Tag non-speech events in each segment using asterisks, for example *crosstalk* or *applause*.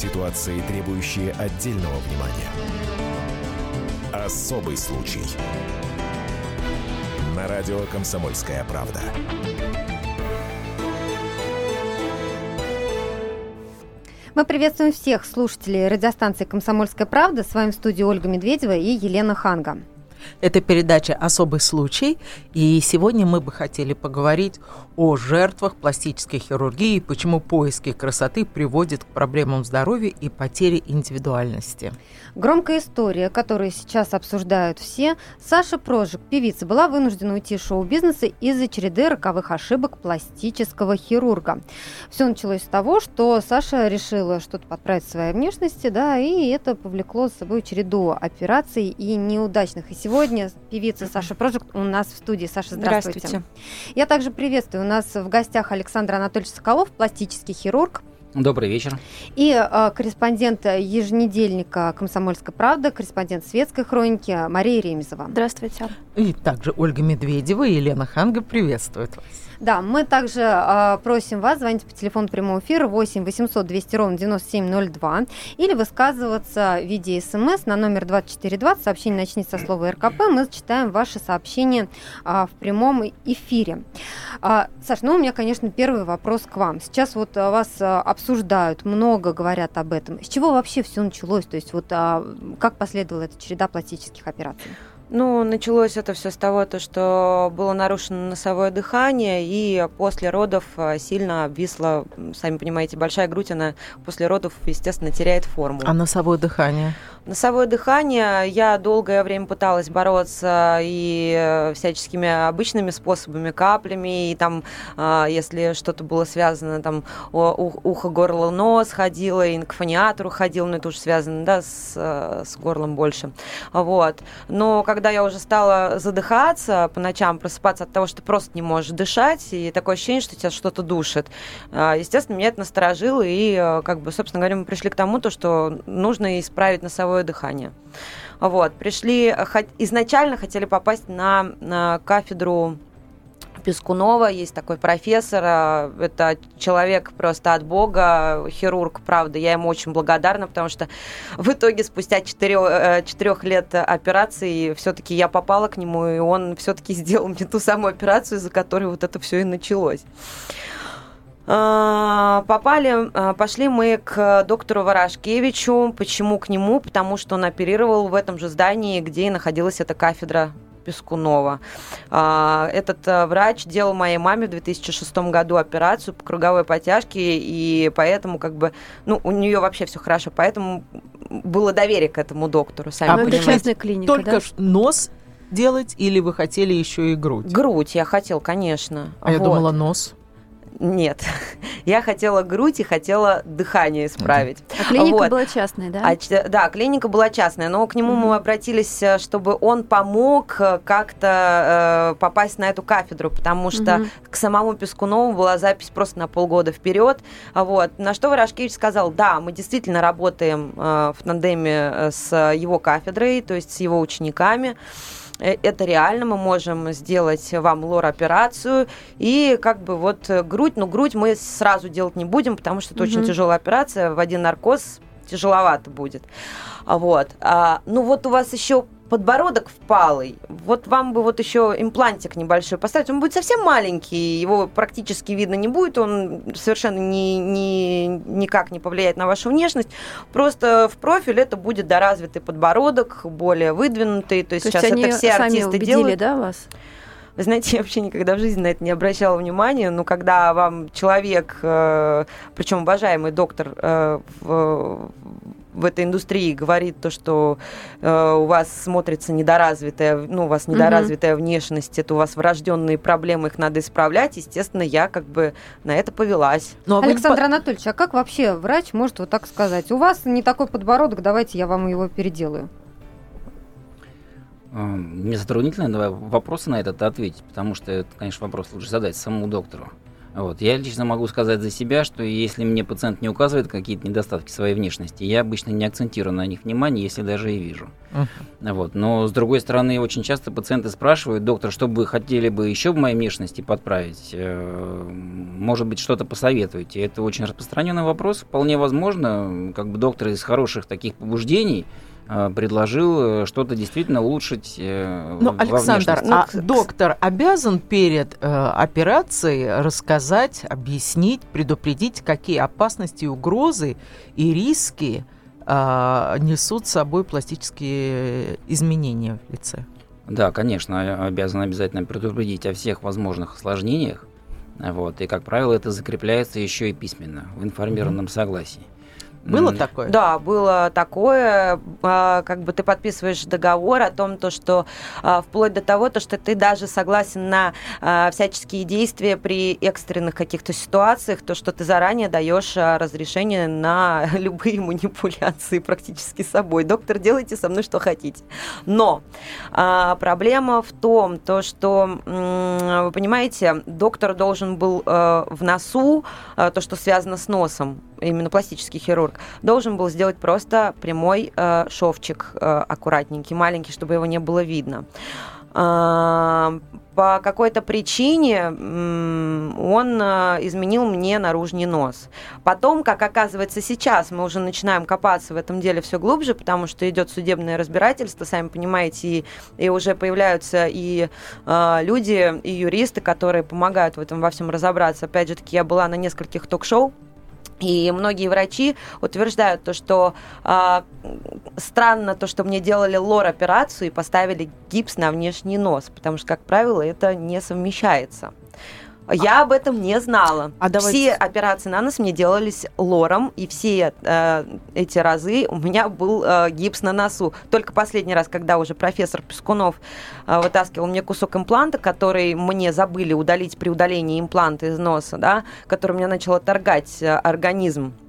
Ситуации, требующие отдельного внимания. Особый случай. На радио «Комсомольская правда». Мы приветствуем всех слушателей радиостанции «Комсомольская правда». С вами в студии Ольга Медведева и Елена Ханга. Это передача «Особый случай», и сегодня мы бы хотели поговорить о жертвах пластической хирургии и почему поиски красоты приводят к проблемам здоровья и потере индивидуальности. Громкая история, которую сейчас обсуждают все. Саша Прожик, певица, была вынуждена уйти из шоу-бизнеса из-за череды роковых ошибок пластического хирурга. Все началось с того, что Саша решила что-то подправить в своей внешности, да, и это повлекло с собой череду операций и неудачных. И сегодня певица Саша Прожик у нас в студии. Саша, здравствуйте. здравствуйте. Я также приветствую. У нас в гостях Александр Анатольевич Соколов, пластический хирург, Добрый вечер. И э, корреспондент еженедельника «Комсомольская правда», корреспондент «Светской хроники» Мария Ремезова. Здравствуйте. И также Ольга Медведева и Елена Ханга приветствуют вас. Да, мы также э, просим вас звонить по телефону прямого эфира 8 800 200 ровно 9702 или высказываться в виде смс на номер 2420. Сообщение начните со слова РКП. Мы зачитаем ваши сообщения э, в прямом эфире. Э, Саш, ну у меня, конечно, первый вопрос к вам. Сейчас вот вас обсуждают, много говорят об этом. С чего вообще все началось? То есть вот э, как последовала эта череда пластических операций? Ну, началось это все с того, то, что было нарушено носовое дыхание, и после родов а, сильно обвисла, сами понимаете, большая грудь, она после родов, естественно, теряет форму. А носовое дыхание? Носовое дыхание я долгое время пыталась бороться и э, всяческими обычными способами, каплями, и там, а, если что-то было связано, там, ухо, горло, нос ходила, и к фониатору ходила, но это уже связано, да, с, э, с горлом больше. Вот. Но когда я уже стала задыхаться по ночам, просыпаться от того, что ты просто не можешь дышать, и такое ощущение, что тебя что-то душит. Естественно, меня это насторожило, и, э, как бы, собственно говоря, мы пришли к тому, то, что нужно исправить носовое дыхание. Вот, пришли, изначально хотели попасть на, на кафедру Пескунова, есть такой профессор, а, это человек просто от Бога, хирург, правда, я ему очень благодарна, потому что в итоге спустя четырех, четырех лет операции все-таки я попала к нему, и он все-таки сделал мне ту самую операцию, из-за которой вот это все и началось. А, попали, а, пошли мы к доктору Ворожкевичу. Почему к нему? Потому что он оперировал в этом же здании, где и находилась эта кафедра Пескунова. А, этот врач делал моей маме в 2006 году операцию по круговой потяжке, и поэтому как бы, ну, у нее вообще все хорошо, поэтому было доверие к этому доктору, сами а понимаете. частная клиника, Только да? нос делать или вы хотели еще и грудь? Грудь я хотел, конечно. А вот. я думала нос. Нет. Я хотела грудь и хотела дыхание исправить. А клиника вот. была частная, да? А, да, клиника была частная, но к нему mm-hmm. мы обратились, э, чтобы он помог э, как-то э, попасть на эту кафедру, потому что mm-hmm. к самому Пескунову была запись просто на полгода вперед. Вот. На что Ворошкевич сказал, да, мы действительно работаем э, в тандеме э, с его кафедрой, то есть с его учениками. Э, это реально, мы можем сделать вам лор-операцию, и как бы вот э, грудь, ну грудь мы сразу делать не будем, потому что это угу. очень тяжелая операция, в один наркоз тяжеловато будет. Вот. А, ну вот у вас еще подбородок впалый, вот вам бы вот еще имплантик небольшой поставить, он будет совсем маленький, его практически видно не будет, он совершенно ни, ни, никак не повлияет на вашу внешность, просто в профиль это будет доразвитый подбородок, более выдвинутый, то есть то сейчас есть это все артисты убедили, делают. да, вас? Вы знаете, я вообще никогда в жизни на это не обращала внимания, но когда вам человек, э, причем уважаемый доктор э, в, в этой индустрии говорит то, что э, у вас смотрится недоразвитая, ну, у вас недоразвитая угу. внешность, это у вас врожденные проблемы, их надо исправлять, естественно, я как бы на это повелась. Ну, а Александр вы... Анатольевич, а как вообще врач может вот так сказать? У вас не такой подбородок, давайте я вам его переделаю. А, мне затруднительно вопросы на этот ответить, потому что это, конечно, вопрос лучше задать самому доктору. Вот. Я лично могу сказать за себя, что если мне пациент не указывает какие-то недостатки своей внешности, я обычно не акцентирую на них внимание, если даже и вижу. Uh-huh. Вот. Но с другой стороны, очень часто пациенты спрашивают, доктор, что бы вы хотели бы еще в моей внешности подправить? Э, может быть, что-то посоветуете? Это очень распространенный вопрос. Вполне возможно, как бы доктор из хороших таких побуждений предложил э, что-то действительно улучшить э, Ну, Александр, а доктор обязан перед э, операцией рассказать, объяснить, предупредить, какие опасности, угрозы и риски э, несут с собой пластические изменения в лице? Да, конечно, обязан обязательно предупредить о всех возможных осложнениях. Вот, и, как правило, это закрепляется еще и письменно, в информированном mm-hmm. согласии. Было такое? Да, было такое. А, как бы ты подписываешь договор о том, то, что а, вплоть до того, то, что ты даже согласен на а, всяческие действия при экстренных каких-то ситуациях, то, что ты заранее даешь разрешение на *laughs* любые манипуляции практически собой. Доктор, делайте со мной что хотите. Но проблема в том, то, что, вы понимаете, доктор должен был в носу, то, что связано с носом, именно пластический хирург, должен был сделать просто прямой э, шовчик э, аккуратненький, маленький, чтобы его не было видно. Э, по какой-то причине он э, изменил мне наружный нос. Потом, как оказывается сейчас, мы уже начинаем копаться в этом деле все глубже, потому что идет судебное разбирательство, сами понимаете, и, и уже появляются и э, люди, и юристы, которые помогают в этом во всем разобраться. Опять же таки, я была на нескольких ток-шоу, и многие врачи утверждают то, что э, странно то, что мне делали лор-операцию и поставили гипс на внешний нос, потому что, как правило, это не совмещается. Я об этом не знала. А давайте... Все операции на нос мне делались лором, и все э, эти разы у меня был э, гипс на носу. Только последний раз, когда уже профессор Пескунов э, вытаскивал мне кусок импланта, который мне забыли удалить при удалении импланта из носа, да, который мне начал отторгать э, организм а,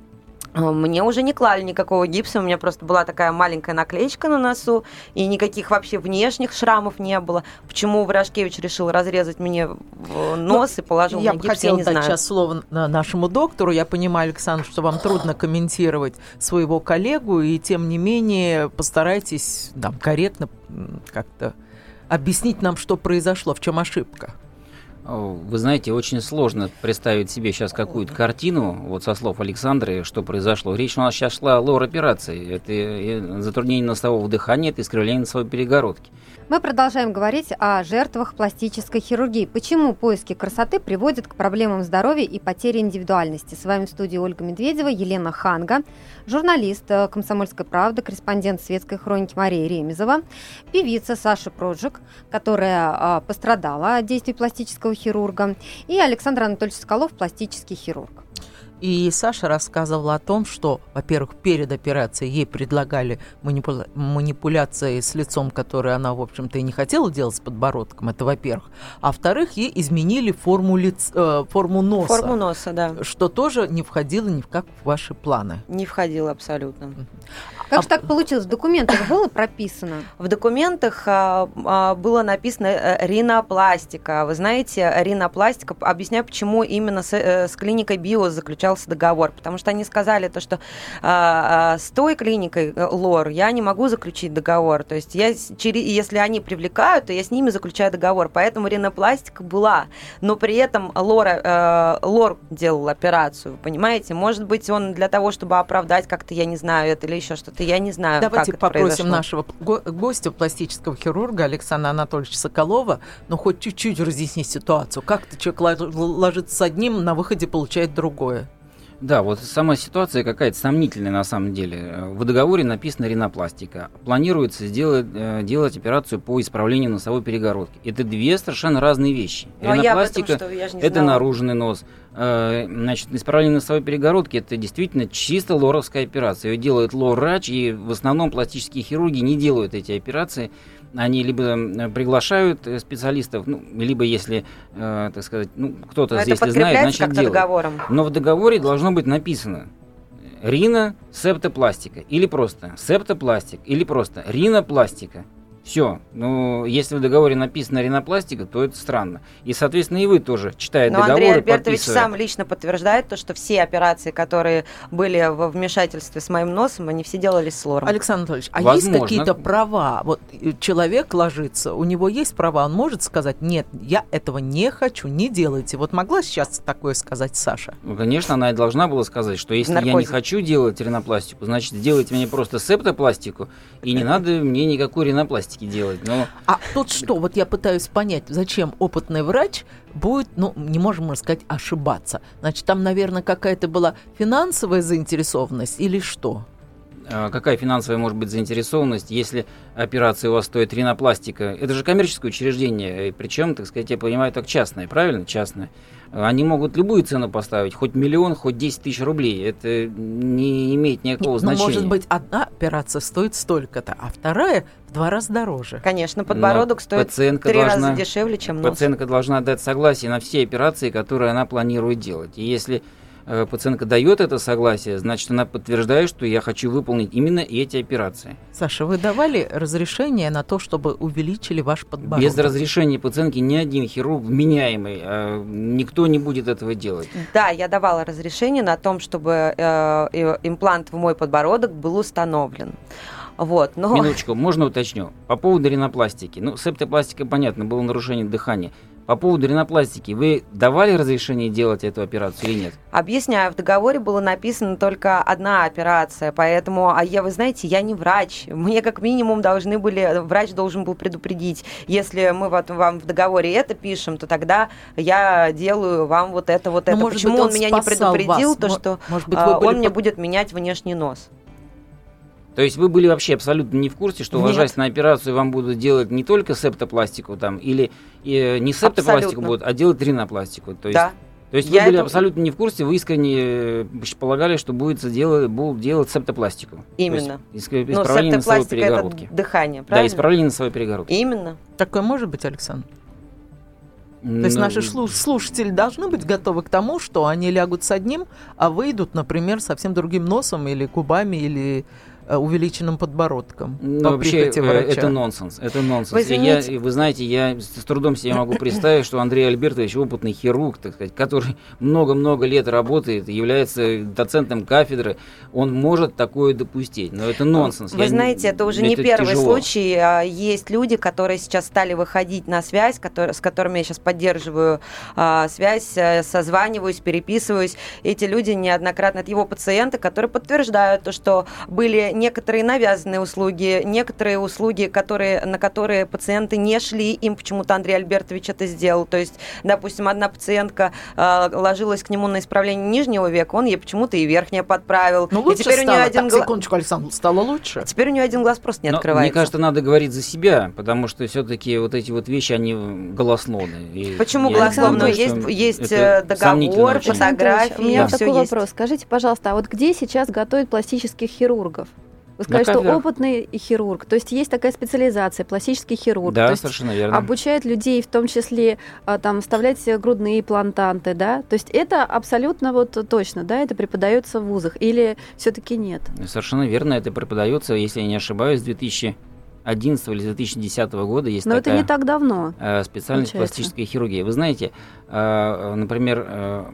мне уже не клали никакого гипса, у меня просто была такая маленькая наклеечка на носу, и никаких вообще внешних шрамов не было. Почему Ворошкевич решил разрезать мне нос ну, и положил я мне гипс, я не дать знаю. сейчас слово нашему доктору. Я понимаю, Александр, что вам трудно комментировать своего коллегу, и тем не менее постарайтесь там, корректно как-то объяснить нам, что произошло, в чем ошибка. Вы знаете, очень сложно представить себе сейчас какую-то картину, вот со слов Александры, что произошло. Речь у нас сейчас шла о лор-операции. Это затруднение носового дыхания, это искривление носовой перегородки. Мы продолжаем говорить о жертвах пластической хирургии. Почему поиски красоты приводят к проблемам здоровья и потере индивидуальности? С вами в студии Ольга Медведева, Елена Ханга, журналист э, «Комсомольской правды», корреспондент светской хроники Мария Ремезова, певица Саша Проджик, которая а, пострадала от действий пластического хирурга, и Александр Анатольевич Соколов, пластический хирург. И Саша рассказывала о том, что, во-первых, перед операцией ей предлагали манипуля- манипуляции с лицом, которые она, в общем-то, и не хотела делать с подбородком, это во-первых. А во-вторых, ей изменили форму, лиц, э, форму носа. Форму носа, да. Что тоже не входило ни в как в ваши планы. Не входило абсолютно. Как а... же так получилось? В документах было прописано? В документах а, а, было написано э, ринопластика. Вы знаете, ринопластика, объясняю, почему именно с, э, с клиникой БИО заключался договор, потому что они сказали то, что а, а, с той клиникой э, ЛОР я не могу заключить договор, то есть я, если они привлекают, то я с ними заключаю договор, поэтому ринопластика была, но при этом ЛОР, э, ЛОР делал операцию, понимаете, может быть он для того, чтобы оправдать как-то, я не знаю, это или еще что-то, я не знаю, Давайте как попросим нашего гостя, пластического хирурга Александра Анатольевича Соколова, ну хоть чуть-чуть разъяснить ситуацию, как-то человек ложится с одним, на выходе получает другое. Да, вот сама ситуация какая-то сомнительная на самом деле. В договоре написано ринопластика. Планируется сделать, э, делать операцию по исправлению носовой перегородки. Это две совершенно разные вещи. Ну, ринопластика а – это знала. наружный нос. Э, значит, исправление носовой перегородки – это действительно чисто лоровская операция. Ее делает лор-врач, и в основном пластические хирурги не делают эти операции – они либо приглашают э, специалистов, ну, либо если, э, так сказать, ну, кто-то здесь знает, значит делает. договором. Но в договоре должно быть написано Рина септопластика или просто септопластик или просто ринопластика. Все. Ну, если в договоре написано ринопластика, то это странно. И, соответственно, и вы тоже, читая Но договоры, Андрей Альбертович подписывая- сам лично подтверждает то, что все операции, которые были во вмешательстве с моим носом, они все делались с лором. Александр Анатольевич, а Возможно. есть какие-то права? Вот э, человек ложится, у него есть права, он может сказать, нет, я этого не хочу, не делайте. Вот могла сейчас такое сказать Саша? Ну, конечно, она и должна была сказать, что если я не Наркозе. хочу делать ринопластику, значит, сделайте мне просто септопластику, и не надо мне никакой ринопластики делать. Но А тут что, вот я пытаюсь понять, зачем опытный врач будет, ну, не можем мы сказать, ошибаться. Значит, там, наверное, какая-то была финансовая заинтересованность или что? а, какая финансовая может быть заинтересованность, если операция у вас стоит ринопластика? Это же коммерческое учреждение, причем, так сказать, я понимаю, так частное, правильно? Частное. Они могут любую цену поставить, хоть миллион, хоть 10 тысяч рублей. Это не имеет никакого Ну, значения. может быть, одна операция стоит столько-то, а вторая в два раза дороже. Конечно, подбородок Но стоит пациентка три должна- раза дешевле, чем нос. Пациентка должна дать согласие на все операции, которые она планирует делать. И если пациентка дает это согласие, значит, она подтверждает, что я хочу выполнить именно эти операции. Саша, вы давали разрешение на то, чтобы увеличили ваш подбородок? Без разрешения пациентки ни один хирург вменяемый, э, никто не будет этого делать. Да, я давала разрешение на том, чтобы э, э, имплант в мой подбородок был установлен. Вот, но Минуточку, можно уточню? По поводу ринопластики. Ну, септопластика, понятно, было нарушение дыхания. По поводу ринопластики, вы давали разрешение делать эту операцию или нет? Объясняю, в договоре было написано только одна операция, поэтому, а я, вы знаете, я не врач. Мне как минимум должны были, врач должен был предупредить, если мы вот вам в договоре это пишем, то тогда я делаю вам вот это, вот Ну, это. может Почему быть, он, он меня не предупредил, вас. то что может быть, а, он мне под- будет менять внешний нос. То есть вы были вообще абсолютно не в курсе, что ложась на операцию вам будут делать не только септопластику там, или э, не септопластику Абсолютно. будут, а делать ринопластику. То есть, да. то есть Я вы были это- абсолютно не в курсе, вы искренне э, полагали, что будет делать, будут делать септопластику. Именно. То есть, иск- Ну, исправление носовой септопластика это перегородки. дыхание, Да, правильно? исправление носовой перегородки. Именно. Такое может быть, Александр? То есть Ну, наши слушатели должны быть готовы к тому, что они лягут с одним, а выйдут, например, совсем другим носом или губами, или э, увеличенным подбородком Ну, по вообще, э, врача. это нонсенс. Это нонсенс. Вы я, вы знаете, я с трудом себе могу представить, что Андрей Альбертович опытный хирург, так сказать, который много-много лет работает, является доцентом кафедры, он может такое допустить. Но это нонсенс. Вы Я знаете, это уже не первый тяжело. случай. А, Есть люди, которые сейчас стали выходить на связь, которые- с которыми я сейчас поддерживаю а, связь, э, созваниваюсь, переписываюсь. Эти люди неоднократно, это его пациенты, которые подтверждают то, что были некоторые навязанные услуги, некоторые услуги, которые, на которые пациенты не шли, им почему-то Андрей Альбертович это сделал. То есть, допустим, одна пациентка а, ложилась к нему на исправление нижнего века, он ей почему-то и верхнее подправил. Ну, и лучше теперь у стало. нее один Так, гла- секундочку, Александр, стало лучше? а теперь у нее один глаз просто не Но открывается. Мне кажется, надо говорить за себя, потому что все-таки вот эти вот вещи, они голословны. И Почему голословно? Есть- есть, э, договор, фотографии, У меня такой есть. вопрос. Скажите, пожалуйста, а вот где сейчас готовят пластических хирургов? Вы сказали, что опытный хирург. То есть есть такая специализация, пластический хирург. Да, то есть совершенно верно. обучают людей, в том числе а, там вставлять грудные имплантанты, да? То есть это абсолютно вот точно, да, это преподается в вузах или все-таки нет? Совершенно верно, это преподается, если я не ошибаюсь, с 2011 или 2010 года есть Но это такая не так давно. э, специальность получается. пластическая хирургия. Вы знаете, э, например, э,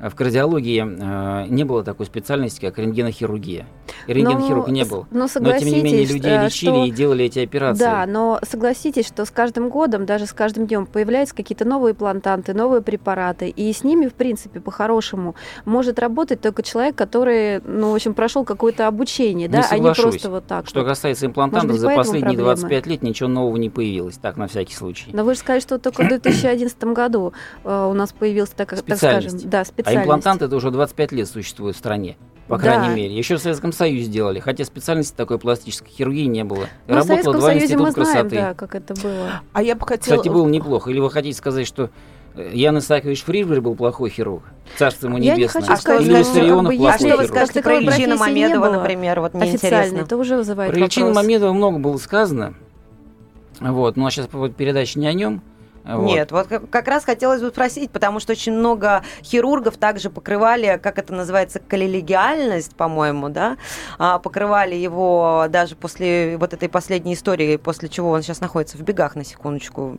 в кардиологии э, не было такой специальности, как рентгенохирургия. И рентгенхирург Но не был. Но Но, тем не менее, людей э, лечили что- и делали эти операции. Да, но согласитесь, что с каждым годом, даже с каждым днем появляются какие-то новые имплантанты, новые препараты, и с ними, в принципе, по-хорошему может работать только человек, который, ну, в общем, прошел какое-то обучение, Не да, а не просто вот так. Что вот. касается имплантантов, быть, за последние проблемы? 25 лет ничего нового не появилось. Так, на всякий случай. Но вы же сказали, что только в 2011 году э, у нас появился, так, так скажем, Специальность. Да, А специальность. имплантанты это уже 25 лет существуют в стране. По Да. крайней мере. Еще в Советском Союзе делали. Хотя специальности такой пластической хирургии не было. Ну, Работало два Союзе института мы знаем, красоты. да, как это было. А я бы хотела... Кстати, было неплохо. Или вы хотите сказать, что э, Ян Исаакович Фрибер был плохой хирург? Царство ему Я не небесное. хочу А что вы сказать, Или Виссарионов как бы, плохой что если вы хирург? скажете Таковой про не Мамедова, было. например? Вот мне интересно. это уже вызывает Про Ильичина вопрос. Мамедова много было сказано. Вот, но сейчас передача не о нем. Вот. Нет, вот как раз хотелось бы спросить, потому что очень много хирургов также покрывали, как это называется, коллегиальность, по-моему, да, а, покрывали его даже после вот этой последней истории, после чего он сейчас находится в бегах, на секундочку,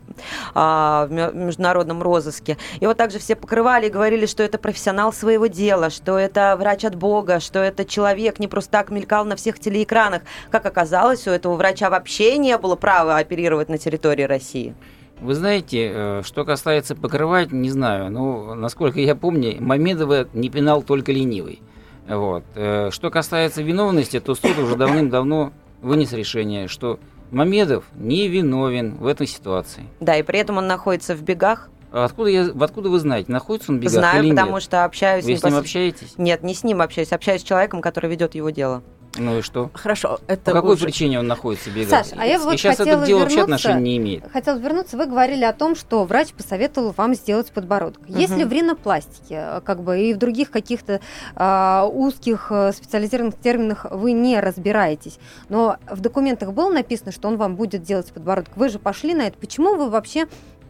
а, в международном розыске. И вот также все покрывали и говорили, что это профессионал своего дела, что это врач от Бога, что это человек не просто так мелькал на всех телеэкранах. Как оказалось, у этого врача вообще не было права оперировать на территории России. Вы знаете, э, что касается покрывать, не знаю. Ну, насколько я помню, Мамедова не пинал только ленивый. Вот. Э, что касается виновности, то суд уже давным-давно вынес решение, что Мамедов не виновен в этой ситуации. Да, и при этом он находится в бегах. А откуда, я, откуда вы знаете, находится он в бегах Знаю, или потому нет? что общаюсь... Вы с ним общаетесь? Нет, не с ним общаюсь, общаюсь с человеком, который ведет его дело. Ну и что? Хорошо, это По какой уже... причине он находится в бегах? Саш, а я вот и сейчас это дело вообще отношения не имеет. Хотела вернуться, вы говорили о том, что врач посоветовал вам сделать подбородок. Угу. Если в ринопластике, как бы, и в других каких-то а, узких э, специализированных терминах вы не разбираетесь, но в документах было написано, что он вам будет делать подбородок, вы же пошли на это, почему вы вообще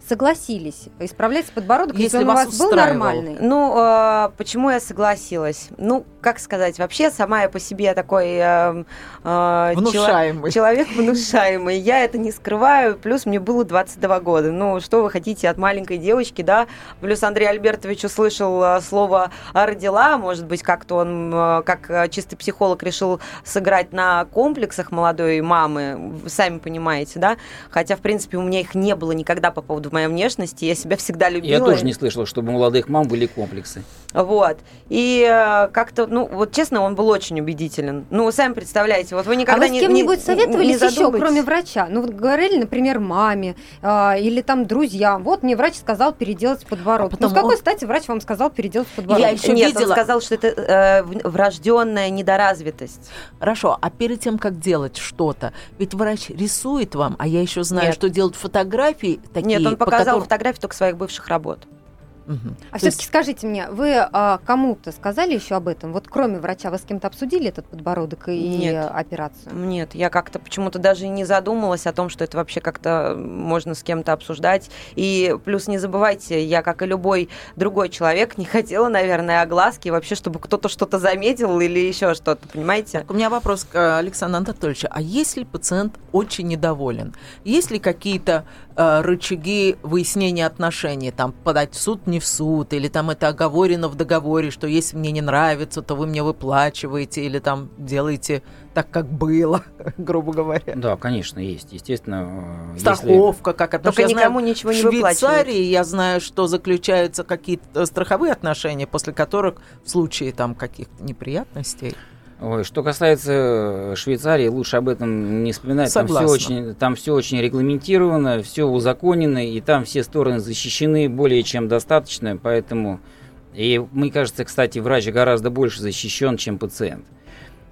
согласились исправлять подбородок, если, если он у вас был нормальный? Ну, э, почему я согласилась? Ну, как сказать, вообще сама я по себе такой э, э, внушаемый. человек внушаемый. Я это не скрываю. Плюс мне было 22 года. Ну, что вы хотите от маленькой девочки, да? Плюс Андрей Альбертович услышал э, слово «родила». Может быть, как-то он, как чистый психолог, решил сыграть на комплексах молодой мамы. Вы сами понимаете, да? Хотя, в принципе, у меня их не было никогда по поводу моей внешности. Я себя всегда любила. Я тоже не слышала, чтобы у молодых мам были комплексы. Вот. И э, как-то ну, вот честно, он был очень убедителен. Ну, вы сами представляете, вот вы никогда а вы не с кем-нибудь советовались не еще, кроме врача? Ну, вот говорили, например, маме э, или там друзьям. Вот мне врач сказал переделать подбородок. А ну, с какой он... стати врач вам сказал переделать подбородок? Я еще Нет, видела... он сказал, что это э, врожденная недоразвитость. Хорошо, а перед тем, как делать что-то, ведь врач рисует вам, а я еще знаю, Нет. что делать фотографии такие. Нет, он показал которым... фотографии только своих бывших работ. Угу. А все-таки есть... скажите мне, вы а, кому-то сказали еще об этом? Вот кроме врача, вы с кем-то обсудили этот подбородок и Нет. операцию? Нет, я как-то почему-то даже не задумалась о том, что это вообще как-то можно с кем-то обсуждать. И плюс не забывайте, я, как и любой другой человек, не хотела, наверное, огласки, вообще, чтобы кто-то что-то заметил или еще что-то, понимаете? Так, у меня вопрос к Александру Анатольевичу. А если пациент очень недоволен? Есть ли какие-то э, рычаги выяснения отношений? Там подать в суд, не в суд, или там это оговорено в договоре, что если мне не нравится, то вы мне выплачиваете, или там делаете так, как было, *laughs* грубо говоря. Да, конечно, есть. Естественно, э, страховка, если... как это. Только никому знаю, ничего не выплачивают. В Швейцарии я знаю, что заключаются какие-то страховые отношения, после которых в случае там каких-то неприятностей Ой, что касается Швейцарии, лучше об этом не вспоминать. Там все, очень, там все очень регламентировано, все узаконено, и там все стороны защищены более чем достаточно, поэтому... И мне кажется, кстати, врач гораздо больше защищен, чем пациент.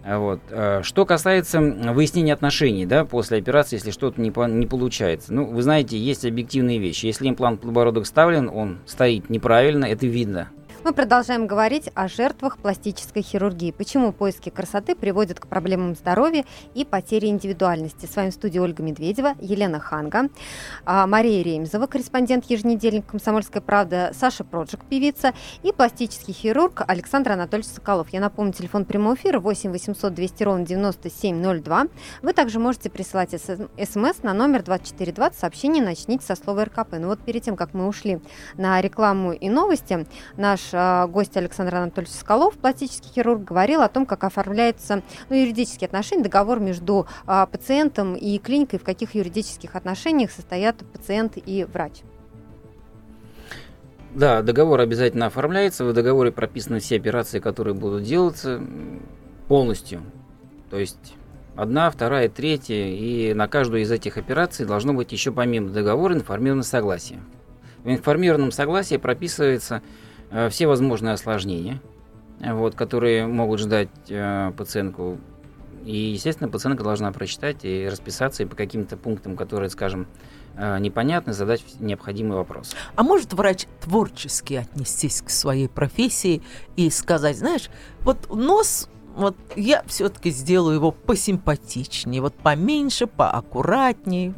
Вот. А что касается выяснения отношений да, после операции, если что-то не, по, не получается. Ну, вы знаете, есть объективные вещи. Если имплант подбородок вставлен, он стоит неправильно, это видно. Мы продолжаем говорить о жертвах пластической хирургии. Почему поиски красоты приводят к проблемам здоровья и потере индивидуальности. С вами в студии Ольга Медведева, Елена Ханга, а, Мария Ремезова, корреспондент еженедельника «Комсомольская правда», Саша Проджик, певица, и пластический хирург Александр Анатольевич Соколов. Я напомню, телефон прямого эфира 8 800 200 ровно 9702. Вы также можете присылать смс на номер 2420. Сообщение начните со слова РКП. Ну вот перед тем, как мы ушли на рекламу и новости, наш гость Александр Анатольевич Скалов, пластический хирург, говорил о том, как оформляются ну, юридические отношения, договор между а, пациентом и клиникой, в каких юридических отношениях состоят пациент и врач. Да, договор обязательно оформляется. В договоре прописаны все операции, которые будут делаться полностью. То есть одна, вторая, третья. И на каждую из этих операций должно быть еще помимо договора информированное согласие. В информированном согласии прописывается Э, все возможные осложнения, вот, которые могут ждать э, пациентку. И, естественно, пациентка должна прочитать и расписаться и по каким-то пунктам, которые, скажем, э, непонятны, задать необходимый вопрос. А может врач творчески отнестись к своей профессии и сказать, знаешь, вот нос вот я все-таки сделаю его посимпатичнее, вот поменьше, поаккуратнее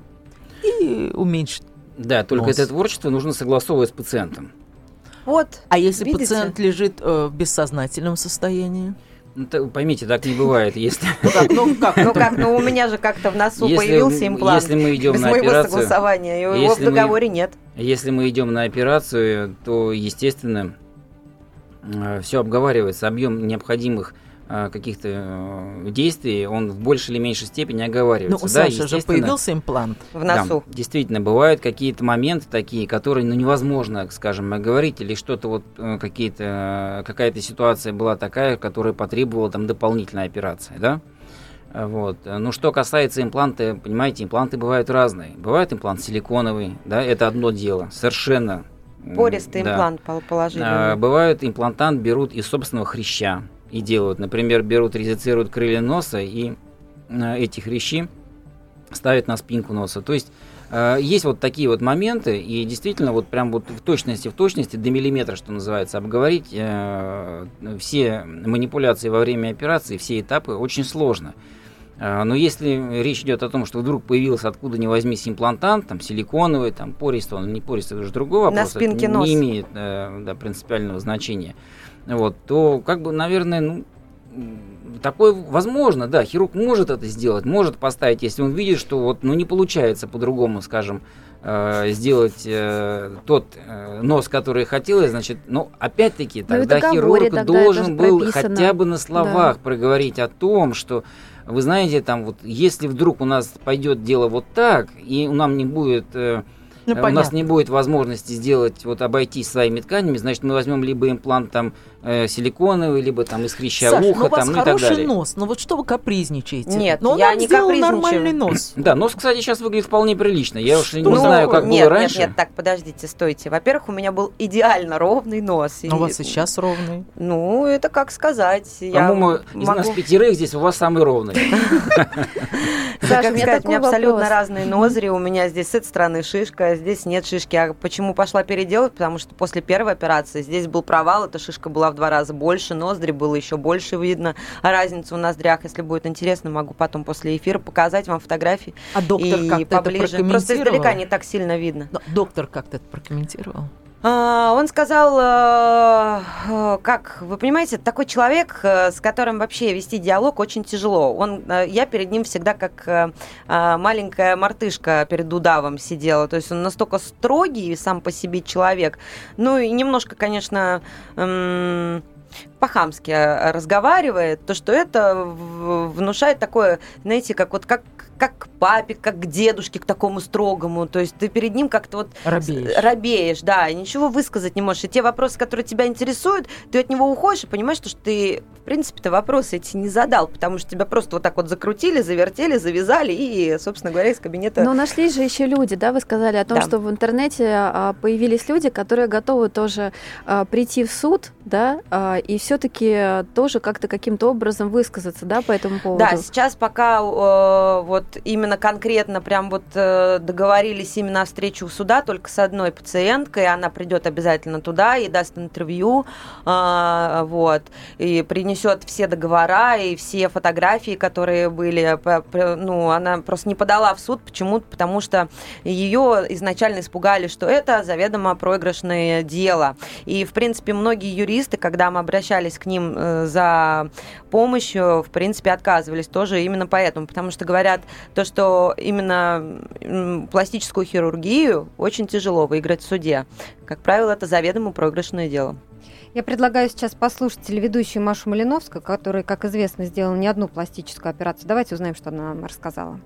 и уменьшить Да, только нос. это творчество нужно согласовывать с пациентом. Вот. А если Видите? пациент лежит э, в бессознательном состоянии? Ну, та- поймите, так не бывает. Если, Ну как, ну как Ну как, ну у *laughs* меня же как-то в носу Если- появился имплант. если мы идем без на моего операцию, согласования, его если в мы- договоре нет. если мы идем на операцию, то, естественно, все обговаривается. Объем необходимых э, каких-то э, действий, он в большей или меньшей степени Ну, оговаривается. у Да, Саши же появился имплант. В носу. Да, действительно, бывают какие-то моменты такие, которые ну, невозможно, скажем, оговорить, или что-то вот э, какие-то, э, какая-то ситуация была такая, которая потребовала там дополнительной операции, да? Э, Вот. Ну, что касается импланта, понимаете, импланты бывают разные. Бывает имплант силиконовый, да, это одно дело, совершенно. Пористый да. имплант пол- положили. А, бывают имплантант берут из собственного хряща и делают. Например, берут, резицируют крылья носа и а, эти хрящи ставят на спинку носа. То есть а, есть вот такие вот моменты, и действительно вот прям вот в точности, в точности, до миллиметра, что называется, обговорить э, все манипуляции во время операции, все этапы очень сложно. А, Но если речь идет о том, что вдруг появился откуда ни возьмись имплантант, там силиконовый, там пористый, он не пористый, это уже другой На вопрос, это спинке не имеет э, да, принципиального значения. Вот, то как бы, наверное, ну, такое возможно, да, хирург может это сделать, может поставить, если он видит, что вот, ну, не получается по-другому, скажем, э, сделать э, тот э, нос, который хотелось, значит, ну, опять-таки, тогда хирург тогда должен же был прописано. хотя бы на словах проговорить о том, что вы знаете, там вот, если вдруг у нас пойдет дело вот так, и нам не будет, э, Ну, э, у нас понятно. не будет возможности сделать, вот обойтись своими тканями, значит, мы возьмем либо имплант там э, силиконовый, либо там из хряща Саш, уха, ну там, ну и так хороший далее. нос, ну вот что вы капризничаете? Нет, но он я не сделал нормальный нос. Да, нос, кстати, сейчас выглядит вполне прилично. Я уж не Ну, знаю, как нет, было раньше. Нет, нет, так, подождите, стойте. Во-первых, у меня был идеально ровный нос. Но у вас и сейчас ровный. Ну, это как сказать. Я По-моему, из нас пятерых здесь у вас самый ровный. Да, *laughs* Саша, у меня абсолютно разные ноздри. У меня здесь с этой стороны шишка, здесь нет шишки. А почему пошла переделать? Потому что после первой операции здесь был провал, эта шишка была в два раза больше, ноздри было еще больше видно. А разницу в ноздрях, если будет интересно, могу потом после эфира показать вам фотографии А доктор как-то это поближе. Просто прокомментировал? издалека не так сильно видно. Но доктор как-то это прокомментировал. А, Он сказал, э, э, как, вы понимаете, такой человек, э, с которым вообще вести диалог очень тяжело. Он, я перед ним всегда как маленькая мартышка перед удавом сидела. То есть он настолько строгий сам по себе человек. Ну и немножко, конечно, по-хамски э, разговаривает, то что это внушает такое, знаете, как вот как как к папе, как к дедушке, к такому строгому. То есть ты перед ним как-то вот Робеешь. робеешь, да, и ничего высказать не можешь. И те вопросы, которые тебя интересуют, ты от него уходишь и понимаешь, что, что ты, в принципе-то, вопросы эти не задал, потому что тебя просто вот так вот закрутили, завертели, завязали и, собственно говоря, из кабинета... Но нашлись же еще люди, да, вы сказали о том, Да. что в интернете а, появились люди, которые готовы тоже а, прийти в суд, да, а, и все-таки тоже как-то каким-то образом высказаться, да, по этому поводу. Да, сейчас пока э, вот именно конкретно прям вот э, договорились именно о встрече у суда только с одной пациенткой, она придет обязательно туда и даст интервью, а, вот, и принесет все договора и все фотографии, которые были, ну, она просто не подала в суд, почему? Потому что ее изначально испугали, что это заведомо проигрышное дело. И, в принципе, многие юристы, когда мы обращались к ним э, за помощью, в принципе, отказывались тоже именно поэтому, потому что говорят то, что именно пластическую хирургию очень тяжело выиграть в суде. Как правило, это заведомо проигрышное дело. Я предлагаю сейчас послушать телеведущую Машу Малиновскую, которая, как известно, сделала не одну пластическую операцию. Давайте узнаем, что она нам рассказала.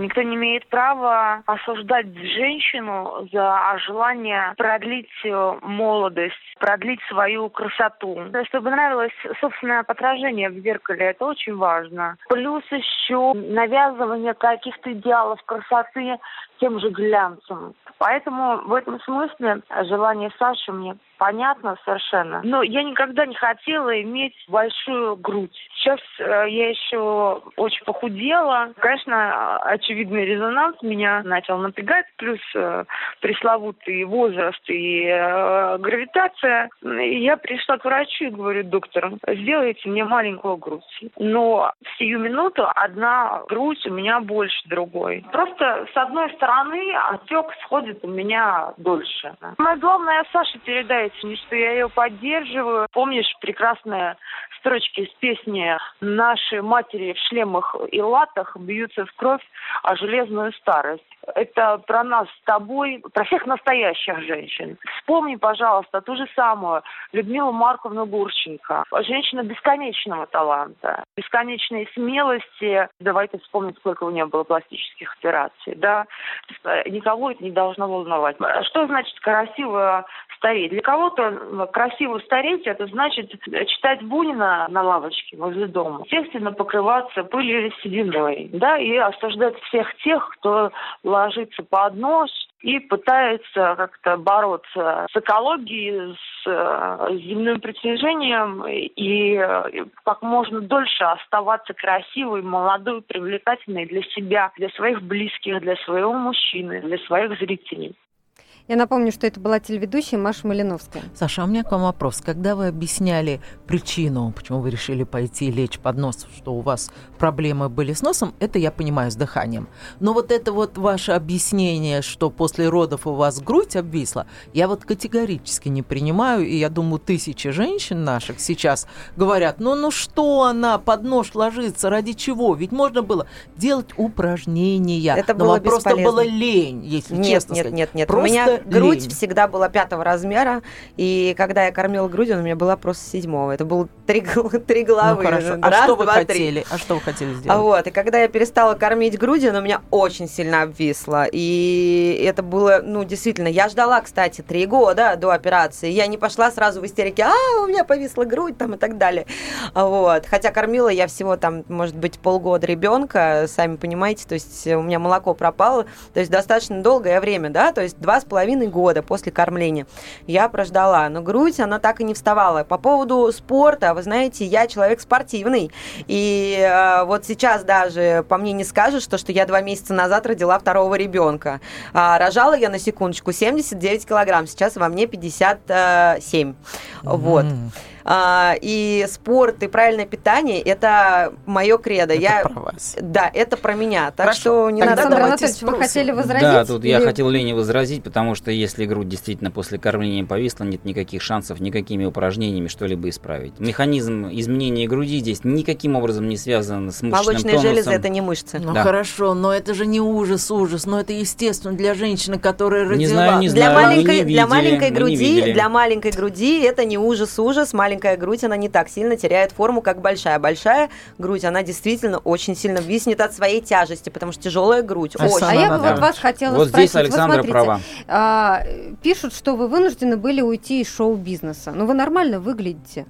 Никто не имеет права осуждать женщину за желание продлить э, молодость, продлить свою красоту. Чтобы нравилось собственное отражение в зеркале, это очень важно. Плюс еще навязывание каких-то идеалов красоты тем же глянцем. Поэтому в этом смысле желание Саши мне понятно совершенно. Но я никогда не хотела иметь большую грудь. Сейчас э, я еще очень похудела. Конечно, очевидный резонанс меня начал напрягать, плюс э, пресловутый возраст и э, гравитация. И я пришла к врачу и говорю, доктор, сделайте мне маленькую грудь. Но в сию минуту одна грудь у меня больше другой. Просто с одной стороны отек сходит у меня дольше. Самое главное, Саше передайте, что я ее поддерживаю. Помнишь прекрасные строчки из песни «Наши матери в шлемах и латах бьются в кровь, а железную старость». Это про нас с тобой, про всех настоящих женщин. Вспомни, пожалуйста, ту же самую Людмилу Марковну Гурченко. Женщина бесконечного таланта, бесконечной смелости. Давайте вспомним, сколько у нее было пластических операций. Да? Никого это не должно волновать. Что значит красиво стареть? Для кого-то красиво стареть, это значит читать Бунина на лавочке возле дома. Естественно, покрываться пылью сединой. Да, и осуждать всех тех, кто ложится под нос и пытается как-то бороться с экологией, с э, земным притяжением и э, как можно дольше оставаться красивой, молодой, привлекательной для себя, для своих близких, для своего мужчины, для своих зрителей. Я напомню, что это была телеведущая Маша Малиновская. Саша, а у меня к вам вопрос. Когда вы объясняли причину, почему вы решили пойти лечь под нос, что у вас проблемы были с носом, это я понимаю, с дыханием. Но вот это вот ваше объяснение, что после родов у вас грудь обвисла, я вот категорически не принимаю, и я думаю, тысячи женщин наших сейчас говорят, ну, ну что она под нож ложится, ради чего? Ведь можно было делать упражнения. Это но было просто бесполезно. было лень, если нет, честно нет, сказать. нет, нет. Просто у меня грудь лень. всегда была пятого размера, и когда я кормила грудью, она у меня была просто седьмого. Это было три, *laughs* три Ну, головы. хорошо. А Раз, что вы два, три. хотели? А что вы хотели А сделать? вот, и когда я перестала кормить грудью, она у меня очень сильно обвисла. И это было, ну, действительно, я ждала, кстати, три года до операции. Я не пошла сразу в истерике, а, у меня повисла грудь там и так далее. А Вот. Хотя кормила я всего там, может быть, полгода ребенка, сами понимаете, то есть у меня молоко пропало, то есть достаточно долгое время, да, то есть два с половиной года после кормления я прождала. Но грудь, она так и не вставала. По поводу спорта, вы знаете, я человек спортивный, и э, вот сейчас даже по мне не скажешь, что, что я два месяца назад родила второго ребенка. А, рожала я на секундочку 79 килограмм, сейчас во мне 57. Вот. А, и спорт и правильное питание – это мое кредо. это я... про вас. Да, это про меня. Так Хорошо. что не Тогда надо... Александр Анатольевич, вы хотели возразить? Да, тут я Или- хотел Лене возразить, потому что если грудь действительно после кормления повисла, нет никаких шансов никакими упражнениями что-либо исправить. Механизм изменения груди здесь никаким образом не связан с мышечным Молочные тонусом. железы – это не мышцы. Ну Да. хорошо, но это же не ужас, ужас, но это естественно для женщины, которая родила. Не знаю, не для знаю, мы маленькой, не для видели, маленькой мы не груди, для маленькой груди это не ужас, ужас. Маленькая грудь, она не так сильно теряет форму, как большая. Большая грудь, она действительно очень сильно виснет от своей тяжести, потому что тяжелая грудь. А очень. А я бы Да. вот вас хотела Вот спросить. здесь Александра вот смотрите, права. а, пишут, что вы вынуждены были уйти из шоу-бизнеса. Но вы нормально выглядите.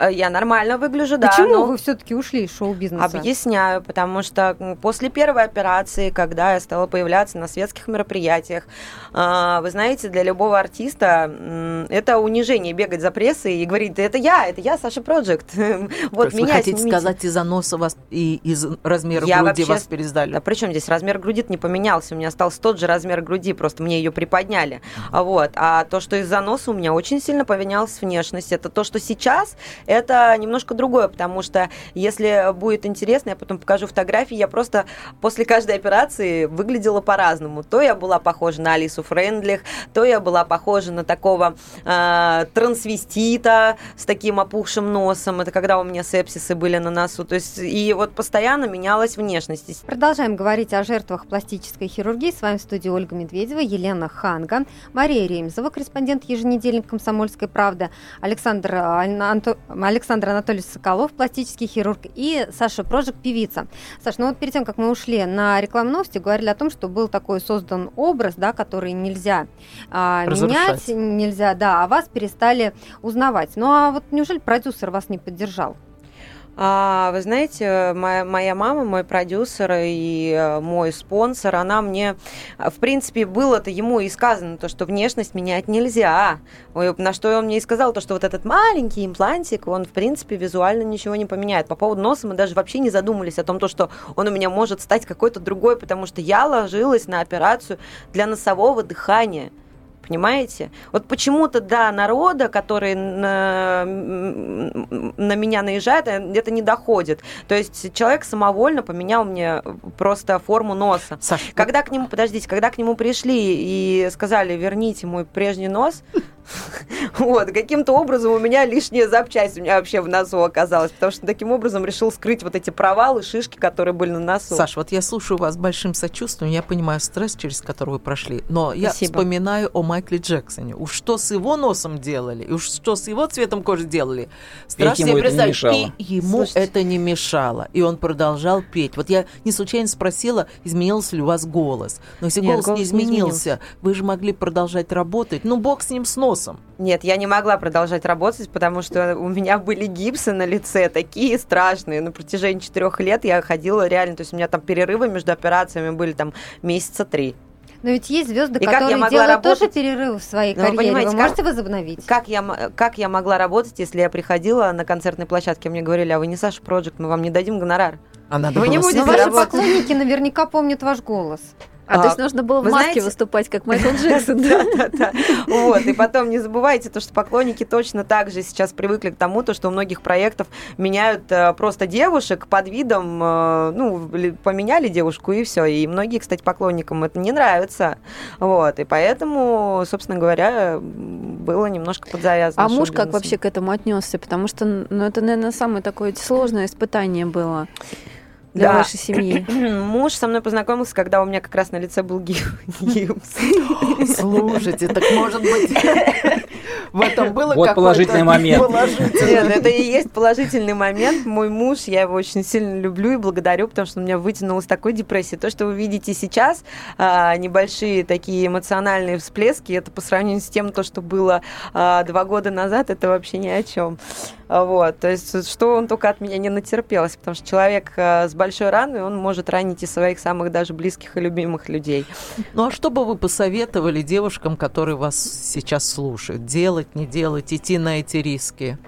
Э, Я нормально выгляжу, да. Почему но- вы все-таки ушли из шоу-бизнеса? Объясняю, потому что после первой операции, когда я стала появляться на светских мероприятиях, а, вы знаете, для любого артиста это унижение бегать за прессой и говорить, «Да это я, это я, Саша Проджект. *laughs* Вот есть вы меня хотите снимите». сказать, из-за носа вас и из размера Я груди вообще- вас пересдали? Да причем здесь размер груди не поменялся, у меня остался тот же размер груди, просто мне ее приподняли. А Вот. А то, что из-за носа у меня очень сильно поменялась внешность, это то, что сейчас, это немножко другое, потому что если будет интересно, я потом покажу фотографии, я просто после каждой операции выглядела по-разному. То я была похожа на Алису Френдлих, то я была похожа на такого э, трансвестита с таким опухшим носом, это когда у меня сепсисы были на носу, то есть и вот постоянно менялась внешность. Продолжаем говорить о жертвах пластической хирургии. С вами в студии Ольга Медведева, Елена Ханга, Мария Ремезова, корреспондент еженедельника «Комсомольская правда», Александр, Анто- Александр Анатольевич Соколов, пластический хирург, и Саша Прожик, певица. Саш, ну вот перед тем, как мы ушли на рекламную новости, говорили о том, что был такой создан образ, да, который нельзя а, менять, нельзя, да, а вас перестали узнавать. Ну а вот неужели продюсер вас не поддержал? А, вы знаете, моя, моя мама, мой продюсер и э, мой спонсор, она мне, в принципе, было-то ему и сказано, то, что внешность менять нельзя. На что он мне и сказал, то, что вот этот маленький имплантик, он, в принципе, визуально ничего не поменяет. По поводу носа мы даже вообще не задумывались о том, то, что он у меня может стать какой-то другой, потому что я ложилась на операцию для носового дыхания понимаете? Вот почему-то, да, народа, который на, на меня наезжает, э, это не доходит. То есть человек самовольно поменял мне просто форму носа. Саша, когда к нему, подождите, когда к нему пришли и сказали, верните мой прежний нос, Вот, каким-то образом у меня лишняя запчасть у меня вообще в носу оказалась, потому что таким образом решил скрыть вот эти провалы, шишки, которые были на носу. Саш, вот я слушаю вас с большим сочувствием, я понимаю стресс, через который вы прошли, но я Спасибо. вспоминаю о Майкле Джексоне. Уж что с его носом делали, уж что с его цветом кожи делали. Страшно себе представить. И ему Слушайте. это не мешало. И он продолжал петь. Вот я не случайно спросила, изменился ли у вас голос. Но если Нет, голос, голос не не изменился, вы же могли продолжать работать. Ну, бог с ним, с носом. Нет, я не могла продолжать работать, потому что у меня были гипсы на лице, такие страшные. На протяжении четырех лет я ходила реально, то есть у меня там перерывы между операциями были там месяца три. Но ведь есть звезды, И как я которые делают работать? тоже перерывы в своей Ну, вы карьере. Вы как- можете возобновить? Как я, как я могла работать, если я приходила на концертной площадке, мне говорили, а вы не Саша Проджект, мы вам не дадим гонорар. А надо Вы не будете Но сказать. ваши работать. поклонники *laughs* наверняка помнят ваш голос. А, то А, есть нужно было в маске знаете- выступать, как Майкл *laughs* Джексон, да? Да-да-да. Вот, и потом не забывайте то, что поклонники точно так же сейчас привыкли к тому, то, что у многих проектов меняют э, просто девушек под видом, э, ну, ли- поменяли девушку и все. И многие, кстати, поклонникам это не нравится. Вот, и поэтому, собственно говоря, было немножко подзавязано. А муж как вообще к этому отнесся? Потому что, ну, это, наверное, самое такое сложное испытание было для Да. вашей семьи. *clears throat* Муж со мной познакомился, когда у меня как раз на лице был ги- *laughs* гипс. Слушайте, так может быть *laughs* в этом было Вот положительный момент. положительный Нет, это и есть положительный момент. Мой муж, я его очень сильно люблю и благодарю, потому что он меня вытянул из такой депрессии. То, что вы видите сейчас, а, небольшие такие эмоциональные всплески, это по сравнению с тем, то, что было а, два года назад, это вообще ни о чем. Вот, то есть, что он только от меня не натерпелось, потому что человек а, с большой раной, он может ранить и своих самых даже близких и любимых людей. Ну а что бы вы посоветовали девушкам, которые вас сейчас слушают? Делать, не делать, идти на эти риски?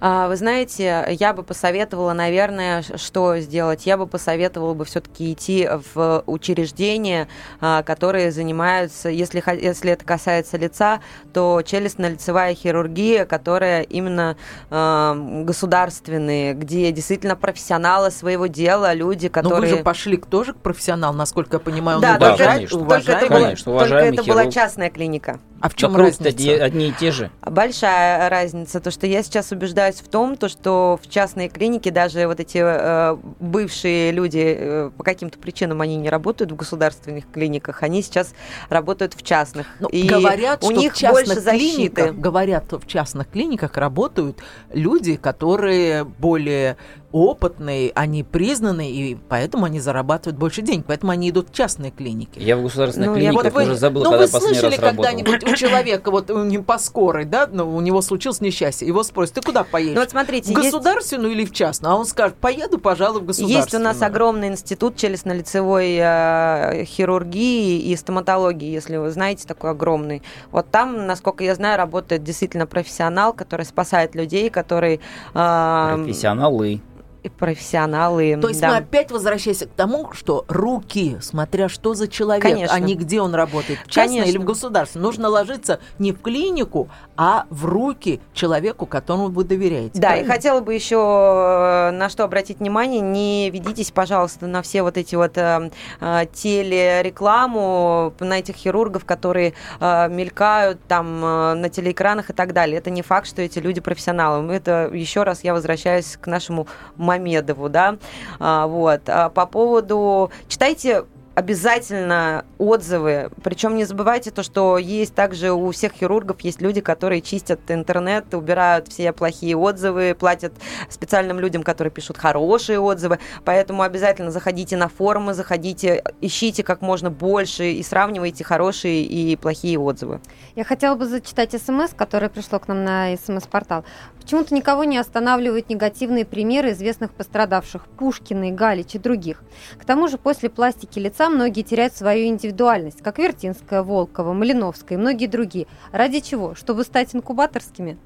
А, Вы знаете, я бы посоветовала, наверное, что сделать? Я бы посоветовала бы все-таки идти в учреждения, а, которые занимаются, если, если это касается лица, то челюстно-лицевая хирургия, которая именно а, государственные, где действительно профессионалы своего дела, люди, Но Ну, вы которые... же пошли к- тоже к профессионалу, насколько я понимаю, он Да, Да, только, уважает- конечно. только это, уважаемый. была, Конечно, только уважаемый это была частная клиника. А в чем разница? одни, одни и те же. Большая разница, то что я сейчас убеждаюсь в том, то что в частной клинике даже вот эти э, бывшие люди э, по каким-то причинам они не работают в государственных клиниках, они сейчас работают в частных. Ну, и говорят, у что них в частных больше защиты. клиниках, говорят, что в частных клиниках работают люди, которые более опытные, они признаны, и поэтому они зарабатывают больше денег, поэтому они идут в частные клиники. Я в государственных Ну, я клиниках Вот вы- уже забыл, ну, когда вы слышали когда-нибудь у человека, вот у него по скорой, да, ну, у него случилось несчастье, его спросят, ты куда поедешь? Ну вот смотрите, в есть- государственную или в частную? А он скажет, поеду, пожалуй, в государственную. Есть у нас огромный институт челюстно-лицевой э, хирургии и стоматологии, если вы знаете, такой огромный. Вот там, насколько я знаю, работает действительно профессионал, который спасает людей, который... э, Профессионалы. И профессионалы. То есть да. мы опять возвращаемся к тому, что руки, смотря что за человек, Конечно. а не где он работает, в частной Конечно. или в государственной. Нужно ложиться не в клинику, а в руки человеку, которому вы доверяете. Да, и правильно? хотела бы еще э, на что обратить внимание, не ведитесь, пожалуйста, на все вот эти вот э, э, телерекламу, на этих хирургов, которые э, мелькают там э, на телеэкранах и так далее. Это не факт, что эти люди профессионалы. Это еще раз я возвращаюсь к нашему Мамедову, да, А, вот. А по поводу... Читайте обязательно отзывы. Причем не забывайте то, что есть также у всех хирургов есть люди, которые чистят интернет, убирают все плохие отзывы, платят специальным людям, которые пишут хорошие отзывы. Поэтому обязательно заходите на форумы, заходите, ищите как можно больше и сравнивайте хорошие и плохие отзывы. Я хотела бы зачитать смс, которое пришло к нам на смс-портал. Почему-то никого не останавливают негативные примеры известных пострадавших – Пушкина, Галич и других. К тому же после пластики лица многие теряют свою индивидуальность, как Вертинская, Волкова, Малиновская и многие другие. Ради чего? Чтобы стать инкубаторскими?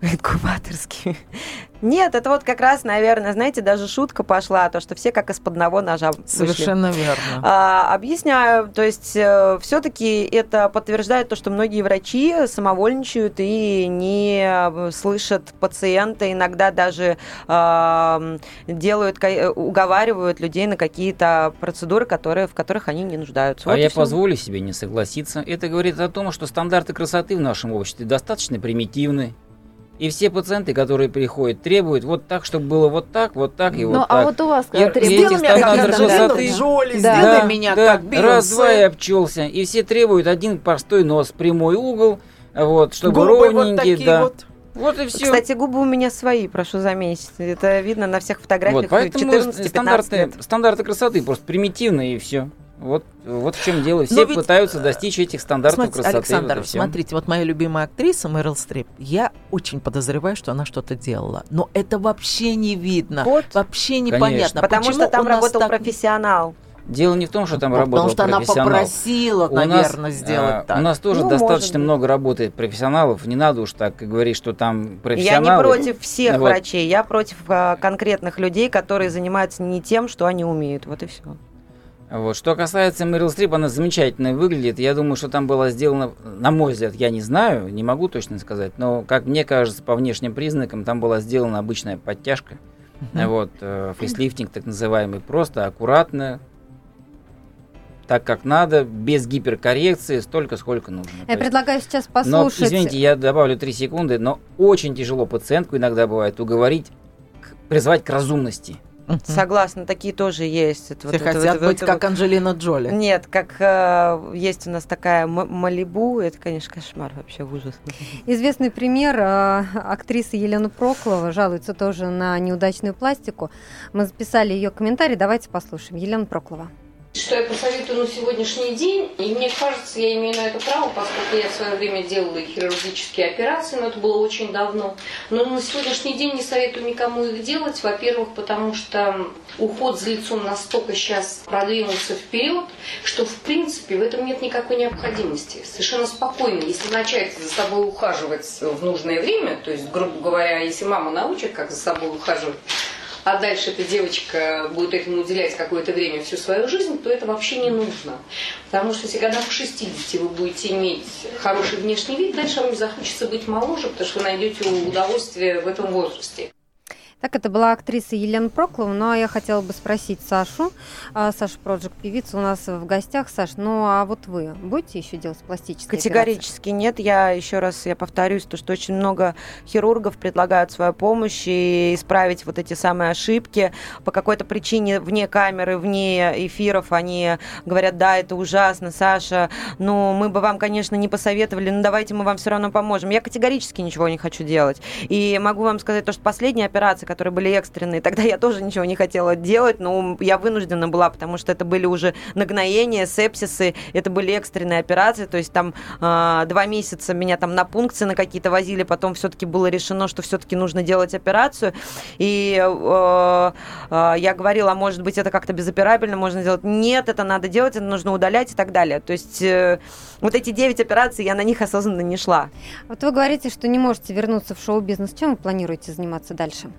*laughs* Инкубаторскими. Нет, это вот как раз, наверное, знаете, даже шутка пошла, то, что все как из под одного ножа вышли. Совершенно верно. А, объясняю, то есть э, все-таки это подтверждает то, что многие врачи самовольничают и не э, слышат пациента, иногда даже э, делают, уговаривают людей на какие-то процедуры, которые, в которых они не нуждаются. А вот я позволю себе не согласиться. Это говорит о том, что стандарты красоты в нашем обществе достаточно примитивны, и все пациенты, которые приходят, требуют вот так, чтобы было вот так, вот так и ну, вот ну, так. а вот у вас когда требуют... Сделай меня как красоты, Джоли, да. сделай да, меня да, как Бейонсе. Раз-два и обчелся. И все требуют один простой нос, прямой угол, вот, чтобы Губы ровненький, вот да. Вот. Вот и все. Кстати, губы у меня свои, прошу заметить. Это видно на всех фотографиях вот, поэтому 14-15 стандарты, лет. стандарты красоты просто примитивные и все. Вот, вот в чем дело. Все ведь, пытаются достичь этих стандартов смотрите, красоты. Александр, вот смотрите, вот моя любимая актриса Мэрил Стрип, я очень подозреваю, что она что-то делала. Но это вообще не видно. Вот. Вообще непонятно. Конечно. Потому Почему что там работал так... профессионал. Дело не в том, что там Потому работал что она попросила, у наверное, нас, сделать а, так. У нас тоже Ну, достаточно много работает профессионалов. Не надо уж так говорить, что там Я профессионалы. не против всех Вот. врачей, я против а, конкретных людей, которые занимаются не тем, что они умеют. Вот и все. Вот. Что касается Мэрил Стрип, она замечательно выглядит. Я думаю, что там было сделано, на мой взгляд, я не знаю, не могу точно сказать, но, как мне кажется, по внешним признакам, там была сделана обычная подтяжка. Вот, э, фейслифтинг так называемый, просто аккуратно, так как надо, без гиперкоррекции, столько, сколько нужно. То Я есть- предлагаю сейчас но, послушать. извините, я добавлю 3 секунды, но очень тяжело пациентку иногда бывает уговорить, к- призвать к разумности. Мгм. Согласна, такие тоже есть. Это Все вот- хотят это- быть это как вот- Анджелина Джоли. Нет, как э, есть у нас такая М- Малибу, это, конечно, кошмар, вообще ужас. Известный пример э, актрисы Елены Проклова жалуется тоже на неудачную пластику. Мы записали ее комментарий, давайте послушаем. Елена Проклова. Что я посоветую на сегодняшний день, и мне кажется, я имею на это право, поскольку я в свое время делала хирургические операции, но это было очень давно. Но на сегодняшний день не советую никому их делать. Во-первых, потому что уход за лицом настолько сейчас продвинулся вперед, что в принципе в этом нет никакой необходимости. Совершенно спокойно, если начать за собой ухаживать в нужное время, то есть, грубо говоря, если мама научит, как за собой ухаживать, а дальше эта девочка будет этому уделять какое-то время всю свою жизнь, то это вообще не нужно. Потому что если годам к 60 вы будете иметь хороший внешний вид, дальше вам захочется быть моложе, потому что вы найдете удовольствие в этом возрасте. Так, это была актриса Елена Проклова, а я хотела бы спросить Сашу. А, Саша Проджик, певица у нас в гостях. Саш, ну а вот вы будете еще делать пластические операции? Категорически нет. Я еще раз я повторюсь, то, что очень много хирургов предлагают свою помощь и исправить вот эти самые ошибки. По какой-то причине вне камеры, вне эфиров они говорят, да, это ужасно, Саша, ну мы бы вам, конечно, не посоветовали, но давайте мы вам все равно поможем. Я категорически ничего не хочу делать. И могу вам сказать то, что последние операции, которые были экстренные, тогда я тоже ничего не хотела делать, но я вынуждена была, потому что это были уже нагноения, сепсисы, это были экстренные операции, то есть там э, два месяца меня там на пункции на какие-то возили, потом все-таки было решено, что все-таки нужно делать операцию, и э, э, я говорила, а может быть это как-то безоперабельно можно сделать, нет, это надо делать, это нужно удалять и так далее, то есть э, вот эти 9 операций, я на них осознанно не шла. Вот вы говорите, что не можете вернуться в шоу-бизнес. Чем вы планируете заниматься дальше?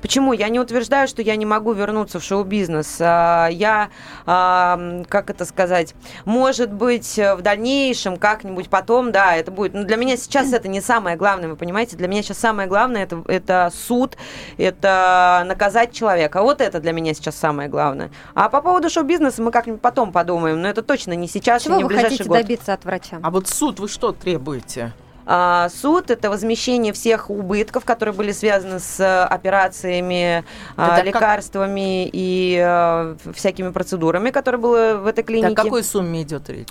Почему? Я не утверждаю, что я не могу вернуться в шоу-бизнес. А, Я, а, как это сказать, может быть, в дальнейшем, как-нибудь потом, да, это будет. Но для меня сейчас это не самое главное, вы понимаете? Для меня сейчас самое главное это, это суд, это наказать человека. Вот это для меня сейчас самое главное. А по поводу шоу-бизнеса мы как-нибудь потом подумаем. Но это точно не сейчас и Чего не в вы ближайший хотите год. добиться от врача? А вот суд вы что требуете? А, суд – это возмещение всех убытков, которые были связаны с операциями, а, Это как- лекарствами и а, всякими процедурами, которые были в этой клинике. О какой сумме идет речь?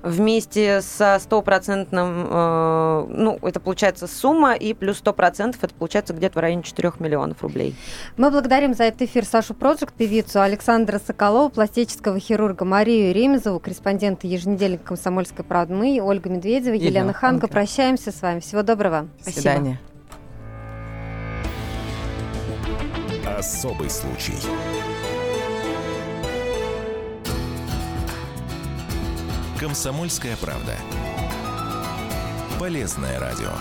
Вместе со стопроцентным, э, ну, это получается сумма, и плюс 100% это получается где-то в районе 4 миллионов рублей. Мы благодарим за этот эфир Сашу Проджект, певицу Александра Соколова, пластического хирурга Марию Ремезову, корреспондента еженедельника «Комсомольской правды». Мы, Ольга Медведева, Елена Елена Ханга. Ханга. Прощаемся с вами. Всего доброго. До свидания. Особый случай. Комсомольская правда. Полезное радио.